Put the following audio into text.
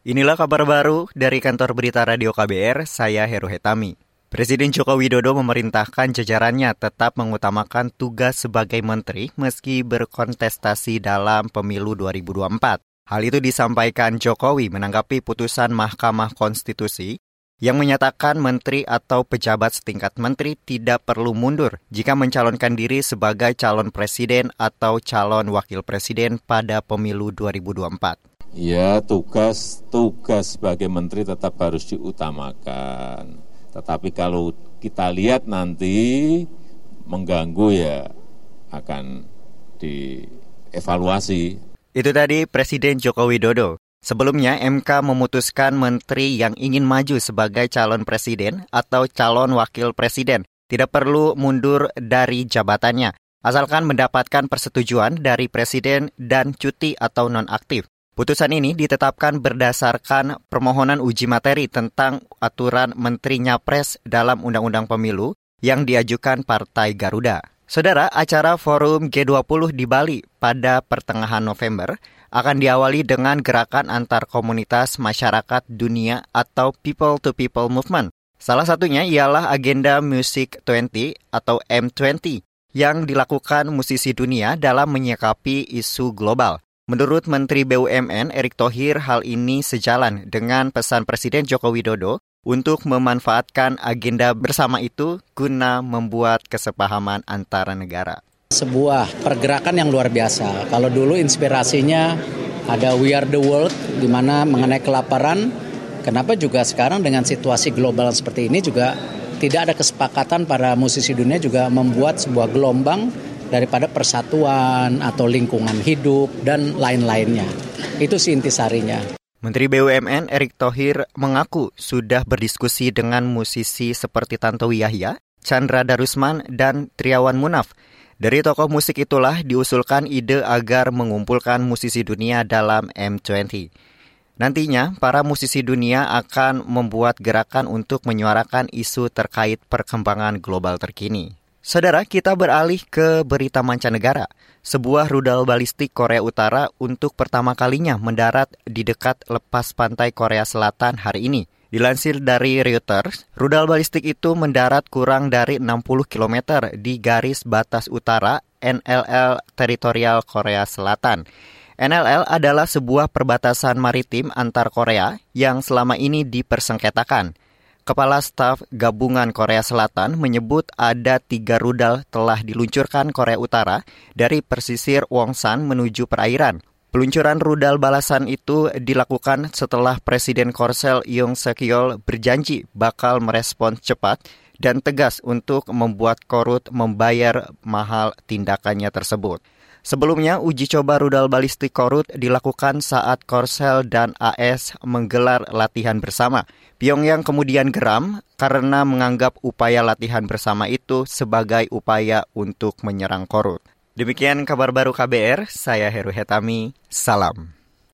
Inilah kabar baru dari kantor berita radio KBR, saya Heru Hetami. Presiden Joko Widodo memerintahkan jajarannya tetap mengutamakan tugas sebagai menteri meski berkontestasi dalam pemilu 2024. Hal itu disampaikan Jokowi menanggapi putusan Mahkamah Konstitusi yang menyatakan menteri atau pejabat setingkat menteri tidak perlu mundur jika mencalonkan diri sebagai calon presiden atau calon wakil presiden pada pemilu 2024. Ya, tugas tugas sebagai menteri tetap harus diutamakan. Tetapi kalau kita lihat nanti mengganggu ya akan dievaluasi. Itu tadi Presiden Joko Widodo. Sebelumnya MK memutuskan menteri yang ingin maju sebagai calon presiden atau calon wakil presiden tidak perlu mundur dari jabatannya asalkan mendapatkan persetujuan dari presiden dan cuti atau nonaktif. Putusan ini ditetapkan berdasarkan permohonan uji materi tentang aturan Menteri Nyapres dalam Undang-Undang Pemilu yang diajukan Partai Garuda. Saudara, acara Forum G20 di Bali pada pertengahan November akan diawali dengan gerakan antar komunitas masyarakat dunia atau People to People Movement. Salah satunya ialah agenda Music 20 atau M20 yang dilakukan musisi dunia dalam menyikapi isu global. Menurut Menteri BUMN Erick Thohir, hal ini sejalan dengan pesan Presiden Joko Widodo untuk memanfaatkan agenda bersama itu guna membuat kesepahaman antara negara. Sebuah pergerakan yang luar biasa. Kalau dulu inspirasinya ada We Are the World, di mana mengenai kelaparan, kenapa juga sekarang dengan situasi global seperti ini juga tidak ada kesepakatan para musisi dunia juga membuat sebuah gelombang daripada persatuan atau lingkungan hidup dan lain-lainnya. Itu sih intisarinya. Menteri BUMN Erick Thohir mengaku sudah berdiskusi dengan musisi seperti Tantowi Yahya, Chandra Darusman, dan Triawan Munaf. Dari tokoh musik itulah diusulkan ide agar mengumpulkan musisi dunia dalam M20. Nantinya, para musisi dunia akan membuat gerakan untuk menyuarakan isu terkait perkembangan global terkini. Saudara, kita beralih ke berita mancanegara. Sebuah rudal balistik Korea Utara untuk pertama kalinya mendarat di dekat lepas pantai Korea Selatan hari ini. Dilansir dari Reuters, rudal balistik itu mendarat kurang dari 60 km di garis batas utara NLL teritorial Korea Selatan. NLL adalah sebuah perbatasan maritim antar Korea yang selama ini dipersengketakan. Kepala Staf Gabungan Korea Selatan menyebut ada tiga rudal telah diluncurkan Korea Utara dari persisir Wongsan menuju perairan. Peluncuran rudal balasan itu dilakukan setelah Presiden Korsel Yoon Suk Yeol berjanji bakal merespon cepat dan tegas untuk membuat Korut membayar mahal tindakannya tersebut. Sebelumnya, uji coba rudal balistik Korut dilakukan saat Korsel dan AS menggelar latihan bersama. Pyongyang kemudian geram karena menganggap upaya latihan bersama itu sebagai upaya untuk menyerang Korut. Demikian kabar baru KBR, saya Heru Hetami, salam.